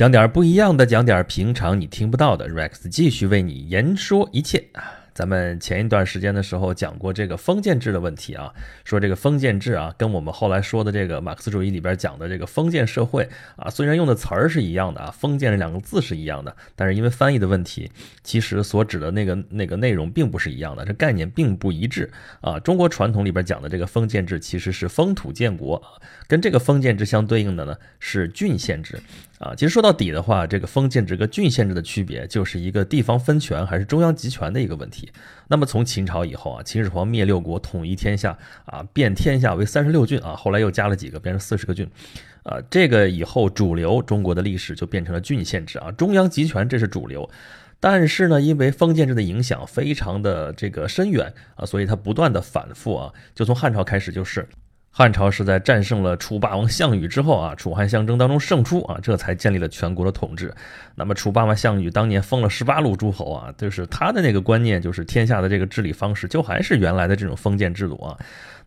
讲点不一样的，讲点平常你听不到的。Rex 继续为你言说一切啊！咱们前一段时间的时候讲过这个封建制的问题啊，说这个封建制啊，跟我们后来说的这个马克思主义里边讲的这个封建社会啊，虽然用的词儿是一样的啊，封建这两个字是一样的，但是因为翻译的问题，其实所指的那个那个内容并不是一样的，这概念并不一致啊。中国传统里边讲的这个封建制其实是封土建国，跟这个封建制相对应的呢是郡县制。啊，其实说到底的话，这个封建制跟郡县制的区别，就是一个地方分权还是中央集权的一个问题。那么从秦朝以后啊，秦始皇灭六国，统一天下啊，变天下为三十六郡啊，后来又加了几个，变成四十个郡。啊，这个以后主流中国的历史就变成了郡县制啊，中央集权这是主流。但是呢，因为封建制的影响非常的这个深远啊，所以它不断的反复啊，就从汉朝开始就是。汉朝是在战胜了楚霸王项羽之后啊，楚汉相争当中胜出啊，这才建立了全国的统治。那么楚霸王项羽当年封了十八路诸侯啊，就是他的那个观念，就是天下的这个治理方式，就还是原来的这种封建制度啊。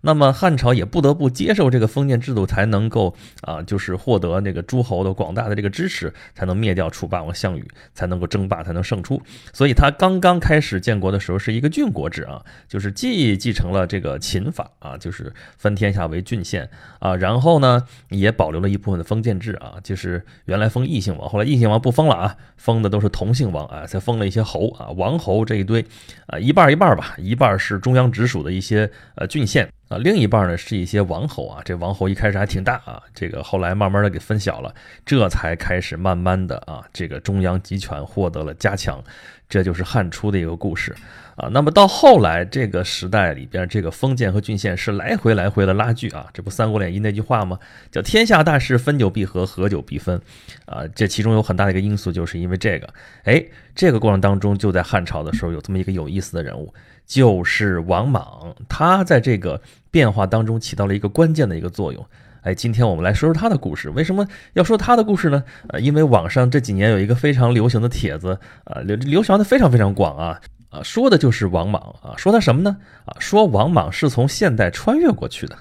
那么汉朝也不得不接受这个封建制度，才能够啊，就是获得那个诸侯的广大的这个支持，才能灭掉楚霸王项羽，才能够争霸，才能胜出。所以他刚刚开始建国的时候是一个郡国制啊，就是既继承了这个秦法啊，就是分天下为郡县啊，然后呢也保留了一部分的封建制啊，就是原来封异姓王，后来异姓王不封了啊，封的都是同姓王啊，才封了一些侯啊，王侯这一堆啊，一半一半吧，一半是中央直属的一些呃郡县。啊，另一半呢是一些王侯啊，这王侯一开始还挺大啊，这个后来慢慢的给分小了，这才开始慢慢的啊，这个中央集权获得了加强，这就是汉初的一个故事啊。那么到后来这个时代里边，这个封建和郡县是来回来回的拉锯啊，这不《三国演义》那句话吗？叫天下大事，分久必合，合久必分啊。这其中有很大的一个因素，就是因为这个，哎，这个过程当中就在汉朝的时候有这么一个有意思的人物。就是王莽，他在这个变化当中起到了一个关键的一个作用。哎，今天我们来说说他的故事。为什么要说他的故事呢？呃，因为网上这几年有一个非常流行的帖子，啊，流流传的非常非常广啊，啊，说的就是王莽啊，说他什么呢？啊，说王莽是从现代穿越过去的，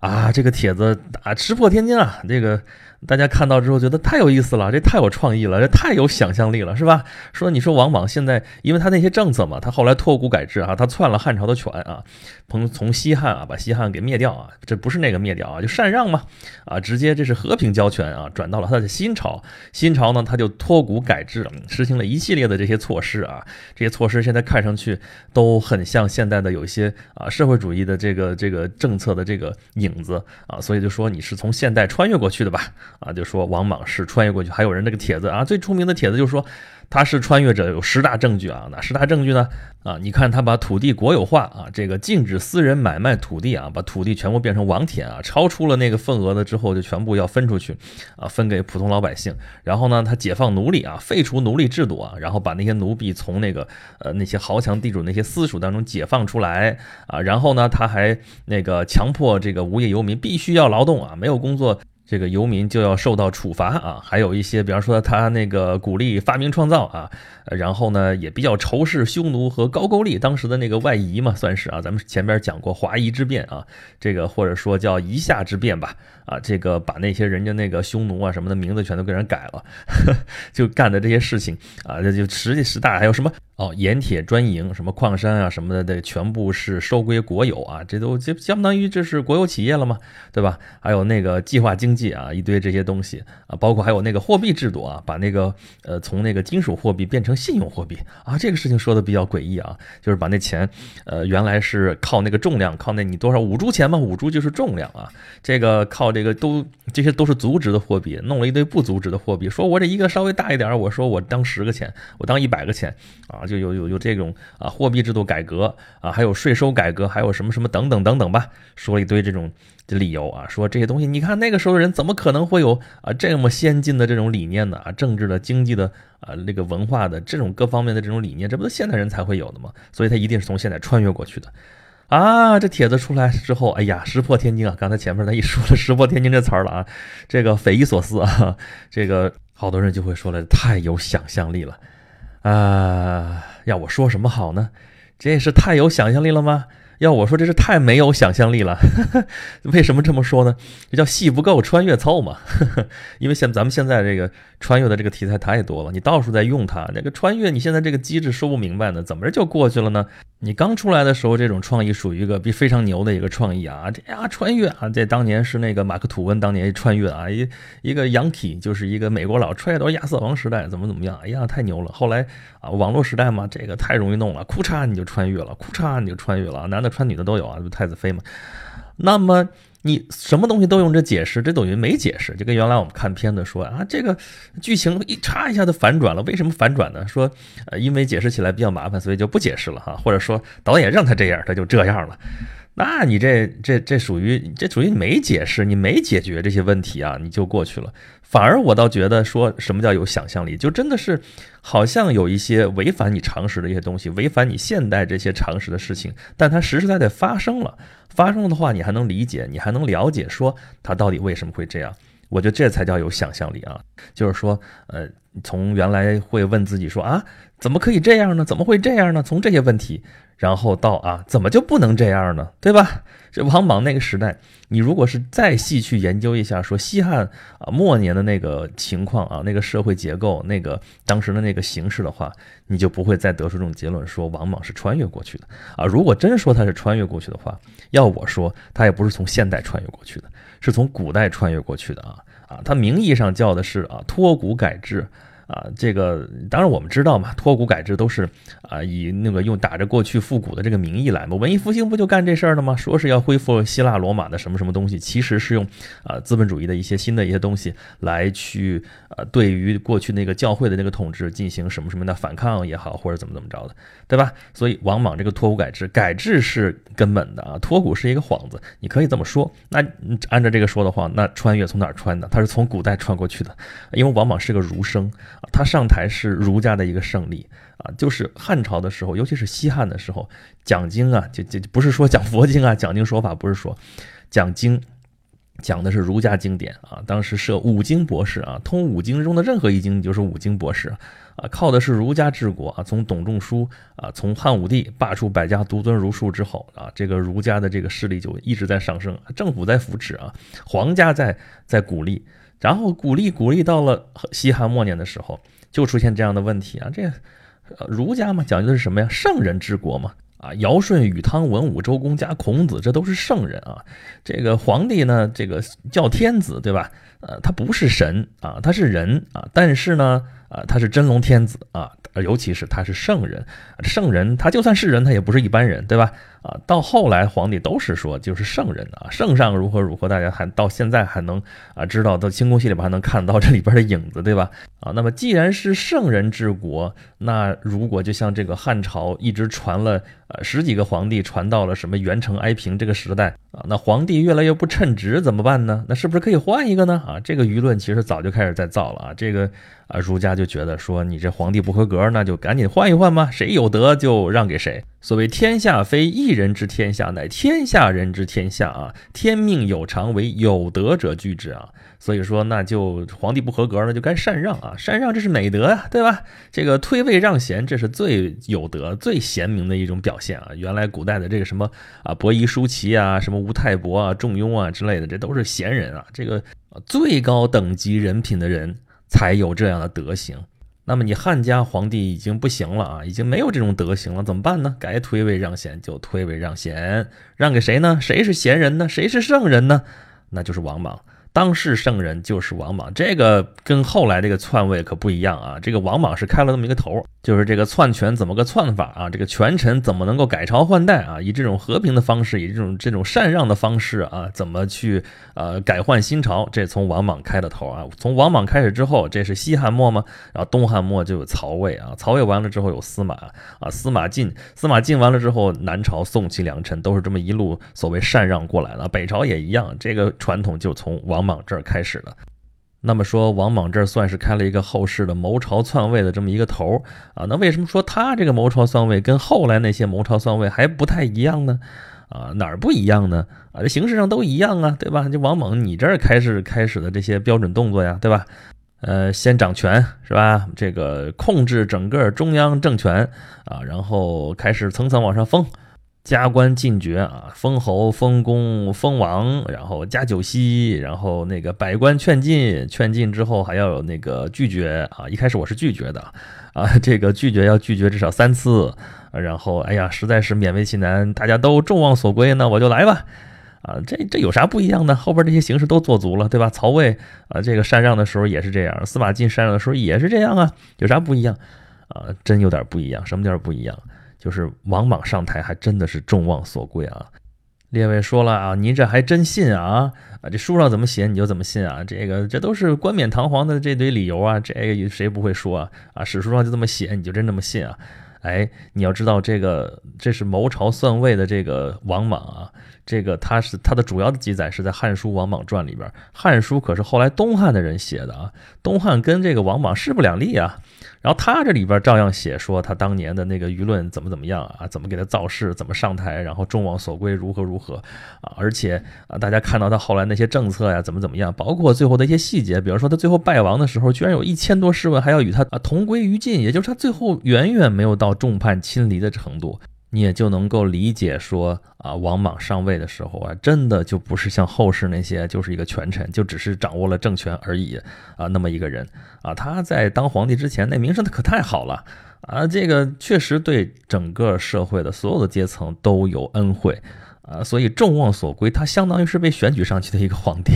啊，这个帖子啊，石破天惊啊，这个。大家看到之后觉得太有意思了，这太有创意了，这太有想象力了，是吧？说你说王莽现在，因为他那些政策嘛，他后来托古改制啊，他篡了汉朝的权啊，从从西汉啊把西汉给灭掉啊，这不是那个灭掉啊，就禅让嘛，啊，直接这是和平交权啊，转到了他的新朝。新朝呢，他就托古改制，实行了一系列的这些措施啊，这些措施现在看上去都很像现代的有一些啊社会主义的这个这个政策的这个影子啊，所以就说你是从现代穿越过去的吧。啊，就说王莽是穿越过去，还有人那个帖子啊，最出名的帖子就是说。他是穿越者，有十大证据啊，哪十大证据呢？啊，你看他把土地国有化啊，这个禁止私人买卖土地啊，把土地全部变成王田啊，超出了那个份额的之后就全部要分出去啊，分给普通老百姓。然后呢，他解放奴隶啊，废除奴隶制度啊，然后把那些奴婢从那个呃那些豪强地主那些私属当中解放出来啊，然后呢，他还那个强迫这个无业游民必须要劳动啊，没有工作。这个游民就要受到处罚啊，还有一些，比方说他那个鼓励发明创造啊，然后呢也比较仇视匈奴和高句丽当时的那个外夷嘛，算是啊，咱们前边讲过华夷之变啊，这个或者说叫夷夏之变吧，啊，这个把那些人家那个匈奴啊什么的名字全都给人改了，就干的这些事情啊，这就实际十大还有什么？哦，盐铁专营，什么矿山啊什么的，这全部是收归国有啊，这都就相当于这是国有企业了嘛，对吧？还有那个计划经济啊，一堆这些东西啊，包括还有那个货币制度啊，把那个呃从那个金属货币变成信用货币啊，这个事情说的比较诡异啊，就是把那钱呃原来是靠那个重量，靠那你多少五铢钱嘛，五铢就是重量啊，这个靠这个都这些都是足值的货币，弄了一堆不足值的货币，说我这一个稍微大一点，我说我当十个钱，我当一百个钱啊。就有有有这种啊货币制度改革啊，还有税收改革，还有什么什么等等等等吧，说了一堆这种的理由啊，说这些东西，你看那个时候的人怎么可能会有啊这么先进的这种理念呢？啊，政治的、经济的啊那个文化的这种各方面的这种理念，这不是现代人才会有的吗？所以他一定是从现在穿越过去的啊！这帖子出来之后，哎呀，石破天惊啊！刚才前面他一说了“石破天惊”这词儿了啊，这个匪夷所思啊，这个好多人就会说了，太有想象力了。啊，要我说什么好呢？这也是太有想象力了吗？要我说，这是太没有想象力了。为什么这么说呢？这叫戏不够，穿越凑嘛。因为现咱们现在这个穿越的这个题材太多了，你到处在用它。那个穿越，你现在这个机制说不明白呢，怎么着就过去了呢？你刚出来的时候，这种创意属于一个比非常牛的一个创意啊。这呀，穿越啊，这当年是那个马克吐温当年穿越啊，一一个洋体就是一个美国佬穿越到亚瑟王时代，怎么怎么样？哎呀，太牛了。后来啊，网络时代嘛，这个太容易弄了，咔嚓你就穿越了，咔嚓你就穿越了，男的穿女的都有啊，不太子妃嘛。那么你什么东西都用这解释，这等于没解释，就跟原来我们看片子说啊，这个剧情一插一下就反转了，为什么反转呢？说呃，因为解释起来比较麻烦，所以就不解释了哈，或者说导演让他这样，他就这样了。那你这这这属于这属于没解释，你没解决这些问题啊，你就过去了。反而我倒觉得说什么叫有想象力，就真的是好像有一些违反你常识的一些东西，违反你现代这些常识的事情，但它实实在在发生了。发生了的话，你还能理解，你还能了解，说它到底为什么会这样？我觉得这才叫有想象力啊！就是说，呃，从原来会问自己说啊，怎么可以这样呢？怎么会这样呢？从这些问题。然后到啊，怎么就不能这样呢？对吧？这王莽那个时代，你如果是再细去研究一下，说西汉啊末年的那个情况啊，那个社会结构，那个当时的那个形势的话，你就不会再得出这种结论，说王莽是穿越过去的啊。如果真说他是穿越过去的话，要我说，他也不是从现代穿越过去的，是从古代穿越过去的啊啊，他名义上叫的是啊脱古改制。啊，这个当然我们知道嘛，脱古改制都是啊以那个用打着过去复古的这个名义来嘛。文艺复兴不就干这事儿了吗？说是要恢复希腊罗马的什么什么东西，其实是用啊资本主义的一些新的一些东西来去啊对于过去那个教会的那个统治进行什么什么的反抗也好，或者怎么怎么着的，对吧？所以王莽这个脱古改制，改制是根本的啊，脱古是一个幌子，你可以这么说。那按照这个说的话，那穿越从哪儿穿的？他是从古代穿过去的，因为王莽是个儒生。他上台是儒家的一个胜利啊，就是汉朝的时候，尤其是西汉的时候，讲经啊，就就不是说讲佛经啊，讲经说法不是说讲经，讲的是儒家经典啊。当时设五经博士啊，通五经中的任何一经，你就是五经博士啊。靠的是儒家治国啊，从董仲舒啊，从汉武帝罢黜百家，独尊儒术之后啊，这个儒家的这个势力就一直在上升，政府在扶持啊，皇家在在鼓励。然后鼓励鼓励到了西汉末年的时候，就出现这样的问题啊，这儒家嘛讲究的是什么呀？圣人治国嘛，啊，尧舜禹汤文武周公加孔子，这都是圣人啊。这个皇帝呢，这个叫天子，对吧？呃，他不是神啊，他是人啊，但是呢，啊，他是真龙天子啊，尤其是他是圣人，圣人他就算是人，他也不是一般人，对吧？啊，到后来皇帝都是说就是圣人啊，圣上如何如何，大家还到现在还能啊知道，到清宫戏里边还能看到这里边的影子，对吧？啊，那么既然是圣人治国，那如果就像这个汉朝一直传了呃十几个皇帝，传到了什么元成哀平这个时代啊，那皇帝越来越不称职怎么办呢？那是不是可以换一个呢？啊，这个舆论其实早就开始在造了啊，这个啊儒家就觉得说你这皇帝不合格，那就赶紧换一换吧，谁有德就让给谁。所谓天下非一人之天下，乃天下人之天下啊！天命有常，为有德者居之啊！所以说，那就皇帝不合格，那就该禅让啊！禅让这是美德呀，对吧？这个推位让贤，这是最有德、最贤明的一种表现啊！原来古代的这个什么啊，伯夷、叔齐啊，什么吴太伯啊、仲雍啊之类的，这都是贤人啊！这个最高等级人品的人才有这样的德行。那么你汉家皇帝已经不行了啊，已经没有这种德行了，怎么办呢？该推位让贤就推位让贤，让给谁呢？谁是贤人呢？谁是圣人呢？那就是王莽。当世圣人就是王莽，这个跟后来这个篡位可不一样啊。这个王莽是开了那么一个头，就是这个篡权怎么个篡法啊？这个权臣怎么能够改朝换代啊？以这种和平的方式，以这种这种禅让的方式啊，怎么去呃改换新朝？这从王莽开的头啊。从王莽开始之后，这是西汉末嘛，然后东汉末就有曹魏啊，曹魏完了之后有司马啊，司马晋，司马晋完了之后，南朝宋齐梁陈都是这么一路所谓禅让过来的。北朝也一样，这个传统就从王。王莽这儿开始了，那么说王莽这算是开了一个后世的谋朝篡位的这么一个头啊。那为什么说他这个谋朝篡位跟后来那些谋朝篡位还不太一样呢？啊，哪儿不一样呢？啊，这形式上都一样啊，对吧？就王莽你这儿开始开始的这些标准动作呀，对吧？呃，先掌权是吧？这个控制整个中央政权啊，然后开始层层往上封。加官进爵啊，封侯、封公、封王，然后加酒席，然后那个百官劝进，劝进之后还要有那个拒绝啊。一开始我是拒绝的啊，这个拒绝要拒绝至少三次，然后哎呀，实在是勉为其难，大家都众望所归，那我就来吧。啊，这这有啥不一样的？后边这些形式都做足了，对吧？曹魏啊，这个禅让的时候也是这样，司马晋禅让的时候也是这样啊，有啥不一样？啊，真有点不一样，什么点不一样？就是王莽上台还真的是众望所归啊！列位说了啊，您这还真信啊？啊，这书上怎么写你就怎么信啊？这个这都是冠冕堂皇的这堆理由啊，这个谁不会说啊？啊，史书上就这么写，你就真这么信啊？哎，你要知道这个这是谋朝篡位的这个王莽啊，这个他是他的主要的记载是在《汉书·王莽传》里边，《汉书》可是后来东汉的人写的啊，东汉跟这个王莽势不两立啊。然后他这里边照样写说他当年的那个舆论怎么怎么样啊，怎么给他造势，怎么上台，然后众望所归，如何如何啊，而且啊，大家看到他后来那些政策呀，怎么怎么样，包括最后的一些细节，比如说他最后败亡的时候，居然有一千多侍卫还要与他啊同归于尽，也就是他最后远远没有到众叛亲离的程度。你也就能够理解说啊，王莽上位的时候啊，真的就不是像后世那些就是一个权臣，就只是掌握了政权而已啊，那么一个人啊，他在当皇帝之前那名声可太好了啊，这个确实对整个社会的所有的阶层都有恩惠。啊，所以众望所归，他相当于是被选举上去的一个皇帝，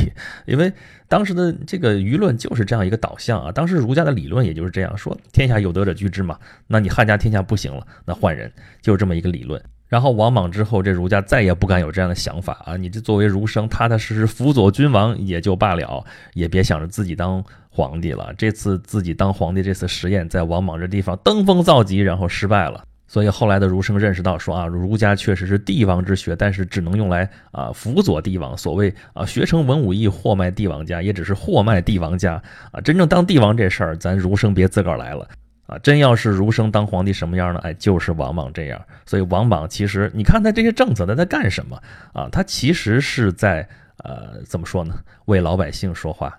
因为当时的这个舆论就是这样一个导向啊。当时儒家的理论也就是这样说：天下有德者居之嘛。那你汉家天下不行了，那换人，就是这么一个理论。然后王莽之后，这儒家再也不敢有这样的想法啊。你这作为儒生，踏踏实实辅佐君王也就罢了，也别想着自己当皇帝了。这次自己当皇帝这次实验，在王莽这地方登峰造极，然后失败了。所以后来的儒生认识到，说啊，儒家确实是帝王之学，但是只能用来啊辅佐帝王。所谓啊学成文武艺，货卖帝王家，也只是货卖帝王家啊。真正当帝王这事儿，咱儒生别自个儿来了啊。真要是儒生当皇帝什么样呢？哎，就是王莽这样。所以王莽其实，你看他这些政策，他在干什么啊？他其实是在呃怎么说呢？为老百姓说话。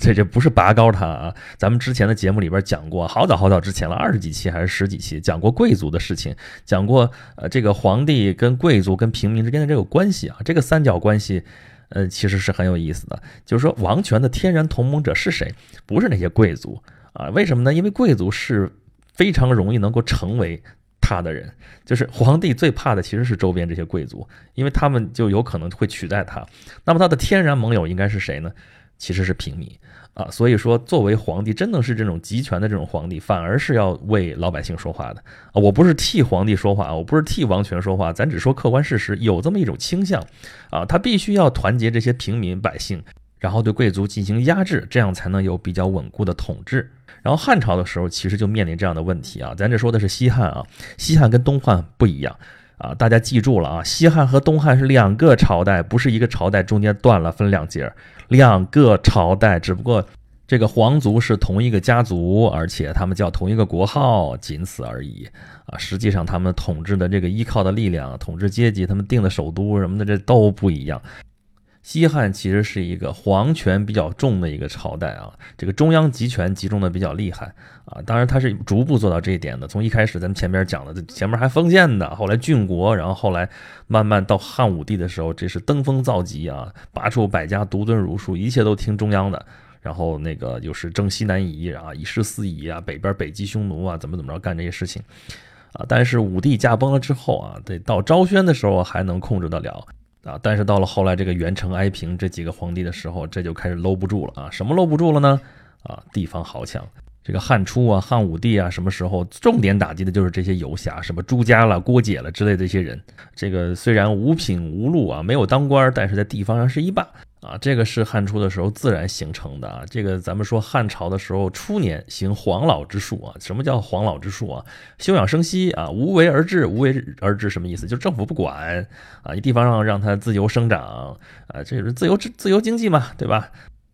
这这不是拔高他啊！咱们之前的节目里边讲过，好早好早之前了，二十几期还是十几期，讲过贵族的事情，讲过呃这个皇帝跟贵族跟平民之间的这个关系啊，这个三角关系，呃其实是很有意思的。就是说王权的天然同盟者是谁？不是那些贵族啊？为什么呢？因为贵族是非常容易能够成为他的人，就是皇帝最怕的其实是周边这些贵族，因为他们就有可能会取代他。那么他的天然盟友应该是谁呢？其实是平民啊，所以说作为皇帝，真的是这种集权的这种皇帝，反而是要为老百姓说话的啊。我不是替皇帝说话，我不是替王权说话，咱只说客观事实，有这么一种倾向啊，他必须要团结这些平民百姓，然后对贵族进行压制，这样才能有比较稳固的统治。然后汉朝的时候，其实就面临这样的问题啊。咱这说的是西汉啊，西汉跟东汉不一样啊，大家记住了啊，西汉和东汉是两个朝代，不是一个朝代中间断了分两截。两个朝代，只不过这个皇族是同一个家族，而且他们叫同一个国号，仅此而已啊！实际上，他们统治的这个依靠的力量、统治阶级、他们定的首都什么的，这都不一样。西汉其实是一个皇权比较重的一个朝代啊，这个中央集权集中的比较厉害啊。当然，它是逐步做到这一点的。从一开始咱们前边讲的，前面还封建的，后来郡国，然后后来慢慢到汉武帝的时候，这是登峰造极啊，罢黜百家，独尊儒术，一切都听中央的。然后那个又是征西南夷啊，以示四夷啊，北边北击匈奴啊，怎么怎么着干这些事情啊。但是武帝驾崩了之后啊，得到昭宣的时候还能控制得了。啊，但是到了后来这个元成、哀平这几个皇帝的时候，这就开始搂不住了啊！什么搂不住了呢？啊，地方豪强，这个汉初啊、汉武帝啊，什么时候重点打击的就是这些游侠，什么朱家了、郭解了之类的这些人。这个虽然无品无禄啊，没有当官，但是在地方上是一霸。啊，这个是汉初的时候自然形成的啊。这个咱们说汉朝的时候初年行黄老之术啊。什么叫黄老之术啊？休养生息啊，无为而治。无为而治什么意思？就政府不管啊，你地方上让它自由生长啊，这是自由自由经济嘛，对吧？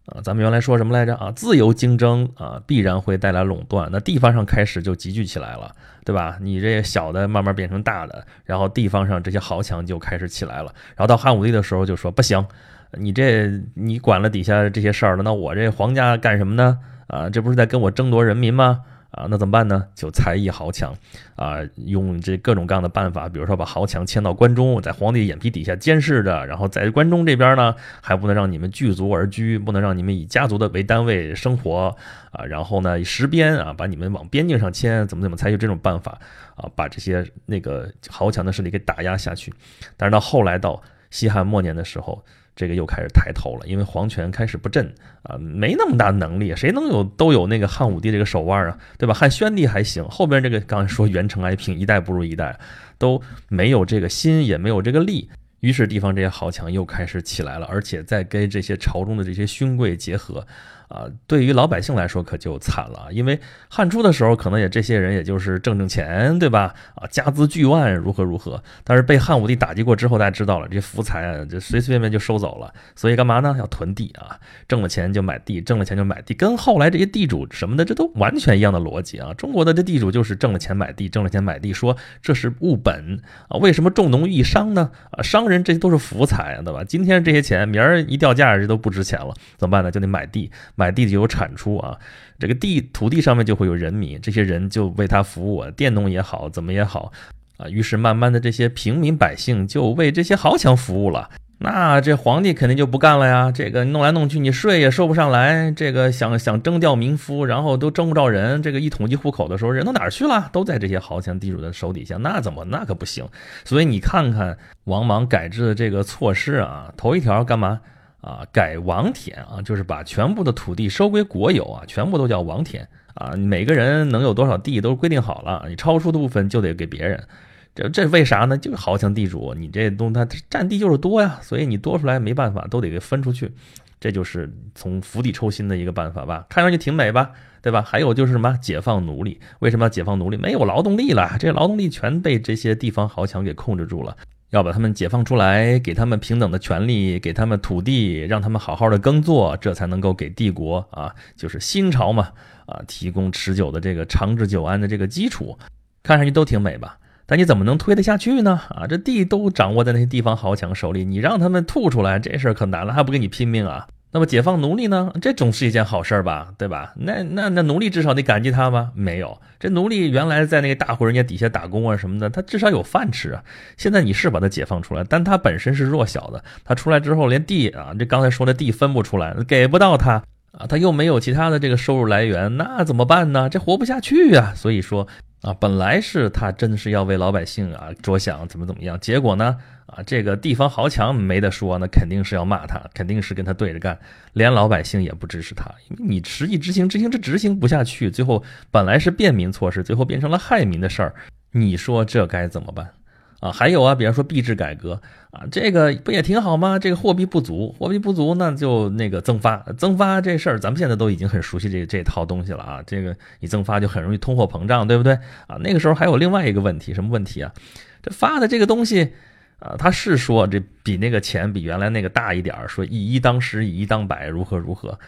啊，咱们原来说什么来着啊？自由竞争啊，必然会带来垄断。那地方上开始就集聚起来了，对吧？你这小的慢慢变成大的，然后地方上这些豪强就开始起来了。然后到汉武帝的时候就说不行。你这你管了底下这些事儿了，那我这皇家干什么呢？啊，这不是在跟我争夺人民吗？啊，那怎么办呢？就才艺豪强啊，用这各种各样的办法，比如说把豪强迁到关中，在皇帝眼皮底下监视着，然后在关中这边呢，还不能让你们聚族而居，不能让你们以家族的为单位生活啊，然后呢，以实边啊，把你们往边境上迁，怎么怎么采取这种办法啊，把这些那个豪强的势力给打压下去。但是到后来到西汉末年的时候。这个又开始抬头了，因为皇权开始不振啊，没那么大能力，谁能有都有那个汉武帝这个手腕啊，对吧？汉宣帝还行，后边这个刚才说元成哀平，一代不如一代，都没有这个心，也没有这个力。于是地方这些豪强又开始起来了，而且在跟这些朝中的这些勋贵结合，啊，对于老百姓来说可就惨了，因为汉初的时候可能也这些人也就是挣挣钱，对吧？啊，家资巨万，如何如何？但是被汉武帝打击过之后，大家知道了，这些福财啊，就随随便便就收走了，所以干嘛呢？要囤地啊，挣了钱就买地，挣了钱就买地，跟后来这些地主什么的，这都完全一样的逻辑啊。中国的这地主就是挣了钱买地，挣了钱买地，说这是务本啊。为什么重农抑商呢？啊，商人这些都是福财啊，对吧？今天这些钱，明儿一掉价，这都不值钱了，怎么办呢？就得买地。买地就有产出啊，这个地土地上面就会有人民，这些人就为他服务，佃农也好，怎么也好啊。于是慢慢的，这些平民百姓就为这些豪强服务了。那这皇帝肯定就不干了呀，这个弄来弄去，你税也收不上来，这个想想征调民夫，然后都征不着人，这个一统计户口的时候，人都哪儿去了？都在这些豪强地主的手底下，那怎么那可不行？所以你看看王莽改制的这个措施啊，头一条干嘛？啊，改王田啊，就是把全部的土地收归国有啊，全部都叫王田啊。每个人能有多少地都规定好了，你超出的部分就得给别人。这这为啥呢？就是豪强地主，你这东他占地就是多呀，所以你多出来没办法，都得给分出去。这就是从釜底抽薪的一个办法吧，看上去挺美吧，对吧？还有就是什么解放奴隶？为什么要解放奴隶？没有劳动力了，这劳动力全被这些地方豪强给控制住了。要把他们解放出来，给他们平等的权利，给他们土地，让他们好好的耕作，这才能够给帝国啊，就是新朝嘛啊，提供持久的这个长治久安的这个基础。看上去都挺美吧？但你怎么能推得下去呢？啊，这地都掌握在那些地方豪强手里，你让他们吐出来，这事儿可难了，还不跟你拼命啊？那么解放奴隶呢？这总是一件好事吧，对吧？那那那奴隶至少得感激他吧？没有，这奴隶原来在那个大户人家底下打工啊什么的，他至少有饭吃啊。现在你是把他解放出来，但他本身是弱小的，他出来之后连地啊，这刚才说的地分不出来，给不到他啊，他又没有其他的这个收入来源，那怎么办呢？这活不下去呀。所以说啊，本来是他真的是要为老百姓啊着想，怎么怎么样，结果呢？啊，这个地方豪强没得说，那肯定是要骂他，肯定是跟他对着干，连老百姓也不支持他，因为你实际执行执行这执行不下去，最后本来是便民措施，最后变成了害民的事儿，你说这该怎么办？啊，还有啊，比方说币制改革啊，这个不也挺好吗？这个货币不足，货币不足，那就那个增发，增发这事儿，咱们现在都已经很熟悉这这套东西了啊，这个你增发就很容易通货膨胀，对不对？啊，那个时候还有另外一个问题，什么问题啊？这发的这个东西。啊，他是说这比那个钱比原来那个大一点儿，说以一当十，以一当百，如何如何？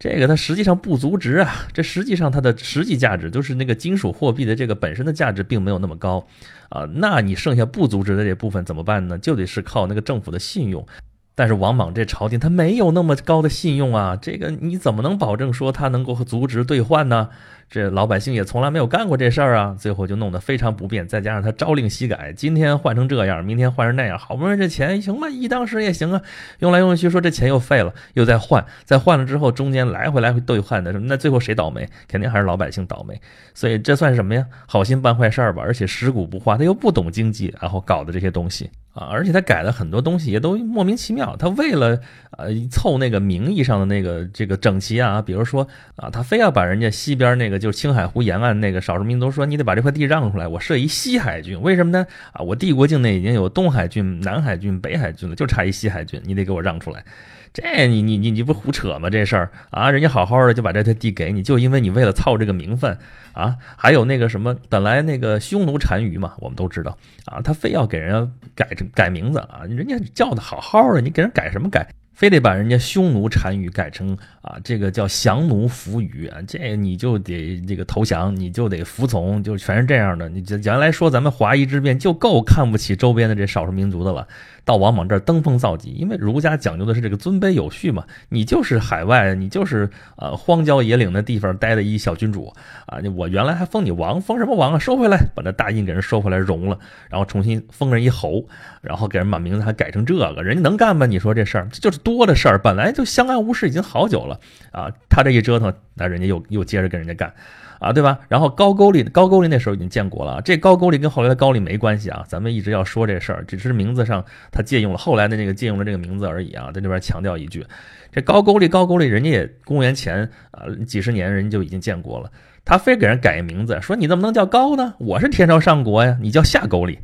这个它实际上不足值啊，这实际上它的实际价值就是那个金属货币的这个本身的价值并没有那么高啊。那你剩下不足值的这部分怎么办呢？就得是靠那个政府的信用。但是王莽这朝廷他没有那么高的信用啊，这个你怎么能保证说他能够和足值兑换呢？这老百姓也从来没有干过这事儿啊，最后就弄得非常不便。再加上他朝令夕改，今天换成这样，明天换成那样，好不容易这钱行吧，一当时也行啊，用来用去说这钱又废了，又再换，再换了之后中间来回来回兑换的，那最后谁倒霉？肯定还是老百姓倒霉。所以这算什么呀？好心办坏事儿吧，而且食古不化，他又不懂经济，然后搞的这些东西。啊，而且他改了很多东西，也都莫名其妙。他为了呃凑那个名义上的那个这个整齐啊，比如说啊，他非要把人家西边那个就是青海湖沿岸那个少数民族说，你得把这块地让出来，我设一西海军。为什么呢？啊，我帝国境内已经有东海军、南海军、北海军了，就差一西海军，你得给我让出来。这你你你你不胡扯吗？这事儿啊，人家好好的就把这块地给你，就因为你为了凑这个名分啊。还有那个什么，本来那个匈奴单于嘛，我们都知道啊，他非要给人家改改名字啊，人家叫的好好的，你给人改什么改？非得把人家匈奴单于改成啊，这个叫降奴服于啊，这你就得这个投降，你就得服从，就全是这样的。你原来说咱们华夷之辩就够看不起周边的这少数民族的了。到王莽这儿登峰造极，因为儒家讲究的是这个尊卑有序嘛。你就是海外，你就是呃荒郊野岭的地方待的一小君主啊。我原来还封你王，封什么王啊？收回来，把那大印给人收回来融了，然后重新封人一侯，然后给人把名字还改成这个，人家能干吗？你说这事儿就是多的事儿，本来就相安无事已经好久了啊。他这一折腾，那人家又又接着跟人家干。啊，对吧？然后高句丽，高句丽那时候已经建国了。这高句丽跟后来的高丽没关系啊。咱们一直要说这事儿，只是名字上他借用了后来的那个借用了这个名字而已啊。在这边强调一句，这高句丽，高句丽人家也公元前啊几十年人就已经建国了。他非给人改名字，说你怎么能叫高呢？我是天朝上国呀，你叫下沟丽，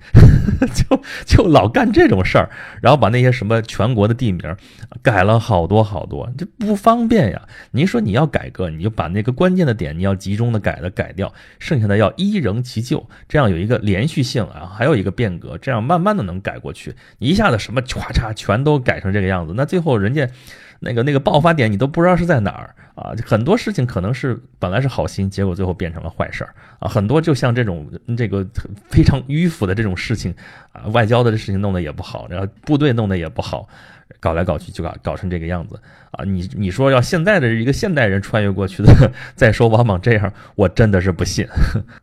就就老干这种事儿，然后把那些什么全国的地名改了好多好多，这不方便呀。您说你要改革，你就把那个关键的点你要集中的改的改掉，剩下的要依仍其旧，这样有一个连续性啊，还有一个变革，这样慢慢的能改过去。你一下子什么唰嚓全都改成这个样子，那最后人家。那个那个爆发点你都不知道是在哪儿啊！很多事情可能是本来是好心，结果最后变成了坏事儿啊！很多就像这种这个非常迂腐的这种事情啊，外交的这事情弄得也不好，然后部队弄得也不好，搞来搞去就搞搞成这个样子啊！你你说要现在的一个现代人穿越过去的，再说王莽这样，我真的是不信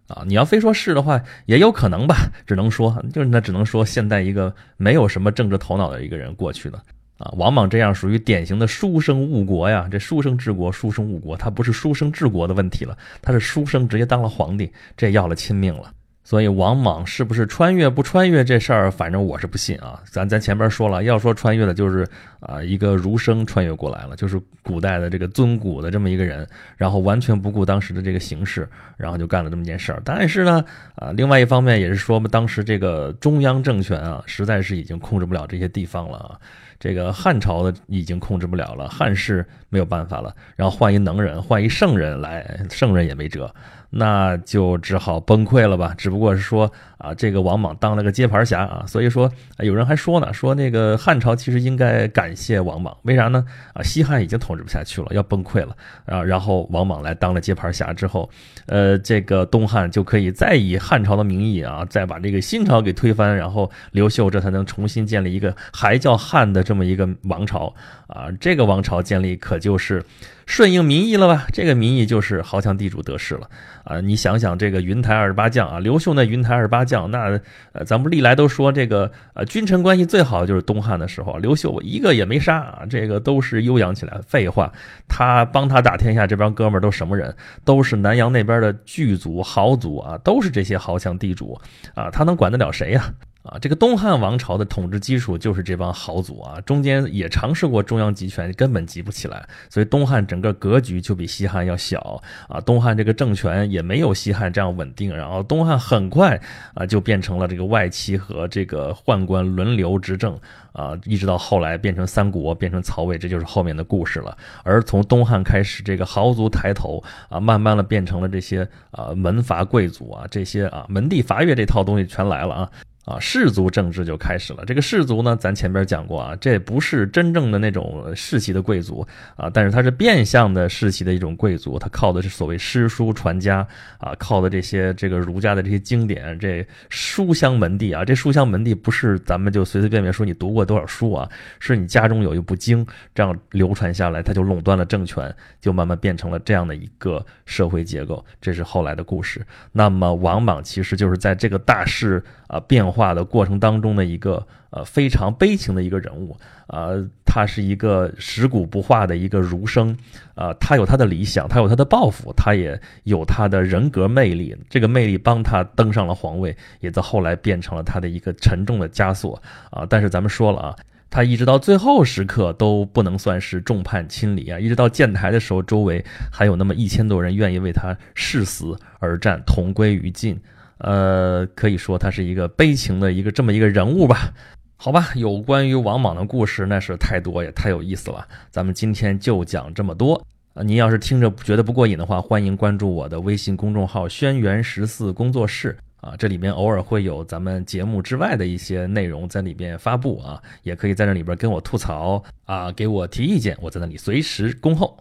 啊！你要非说是的话，也有可能吧，只能说就是那只能说现代一个没有什么政治头脑的一个人过去的。啊，王莽这样属于典型的书生误国呀！这书生治国，书生误国，他不是书生治国的问题了，他是书生直接当了皇帝，这要了亲命了。所以王莽是不是穿越不穿越这事儿，反正我是不信啊。咱咱前边说了，要说穿越的，就是啊一个儒生穿越过来了，就是古代的这个尊古的这么一个人，然后完全不顾当时的这个形势，然后就干了这么件事儿。但是呢，啊另外一方面也是说，当时这个中央政权啊，实在是已经控制不了这些地方了啊。这个汉朝的已经控制不了了，汉室没有办法了，然后换一能人，换一圣人来，圣人也没辙。那就只好崩溃了吧？只不过是说啊，这个王莽当了个接盘侠啊，所以说有人还说呢，说那个汉朝其实应该感谢王莽，为啥呢？啊，西汉已经统治不下去了，要崩溃了啊，然后王莽来当了接盘侠之后，呃，这个东汉就可以再以汉朝的名义啊，再把这个新朝给推翻，然后刘秀这才能重新建立一个还叫汉的这么一个王朝啊，这个王朝建立可就是。顺应民意了吧？这个民意就是豪强地主得势了啊！你想想这个云台二十八将啊，刘秀那云台二十八将，那呃，咱们历来都说这个呃君臣关系最好就是东汉的时候，刘秀一个也没杀啊，这个都是悠扬起来。废话，他帮他打天下这帮哥们儿都什么人？都是南阳那边的巨族豪族啊，都是这些豪强地主啊，他能管得了谁呀？啊这个东汉王朝的统治基础就是这帮豪族啊，中间也尝试过中央集权，根本集不起来，所以东汉整个格局就比西汉要小啊。东汉这个政权也没有西汉这样稳定，然后东汉很快啊就变成了这个外戚和这个宦官轮流执政啊，一直到后来变成三国，变成曹魏，这就是后面的故事了。而从东汉开始，这个豪族抬头啊，慢慢的变成了这些啊门阀贵族啊，这些啊门第阀跃这套东西全来了啊。啊，氏族政治就开始了。这个氏族呢，咱前边讲过啊，这不是真正的那种世袭的贵族啊，但是它是变相的世袭的一种贵族，它靠的是所谓诗书传家啊，靠的这些这个儒家的这些经典，这书香门第啊，这书香门第不是咱们就随随便便说你读过多少书啊，是你家中有一部经这样流传下来，它就垄断了政权，就慢慢变成了这样的一个社会结构。这是后来的故事。那么王莽其实就是在这个大势啊变。化的过程当中的一个呃非常悲情的一个人物啊，他是一个食古不化的一个儒生啊，他有他的理想，他有他的抱负，他也有他的人格魅力，这个魅力帮他登上了皇位，也在后来变成了他的一个沉重的枷锁啊。但是咱们说了啊，他一直到最后时刻都不能算是众叛亲离啊，一直到建台的时候，周围还有那么一千多人愿意为他誓死而战，同归于尽。呃，可以说他是一个悲情的一个这么一个人物吧？好吧，有关于王莽的故事那是太多也太有意思了。咱们今天就讲这么多。啊，您要是听着觉得不过瘾的话，欢迎关注我的微信公众号“轩辕十四工作室”。啊，这里面偶尔会有咱们节目之外的一些内容在里边发布啊，也可以在这里边跟我吐槽啊，给我提意见，我在那里随时恭候。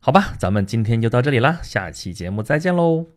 好吧，咱们今天就到这里啦，下期节目再见喽。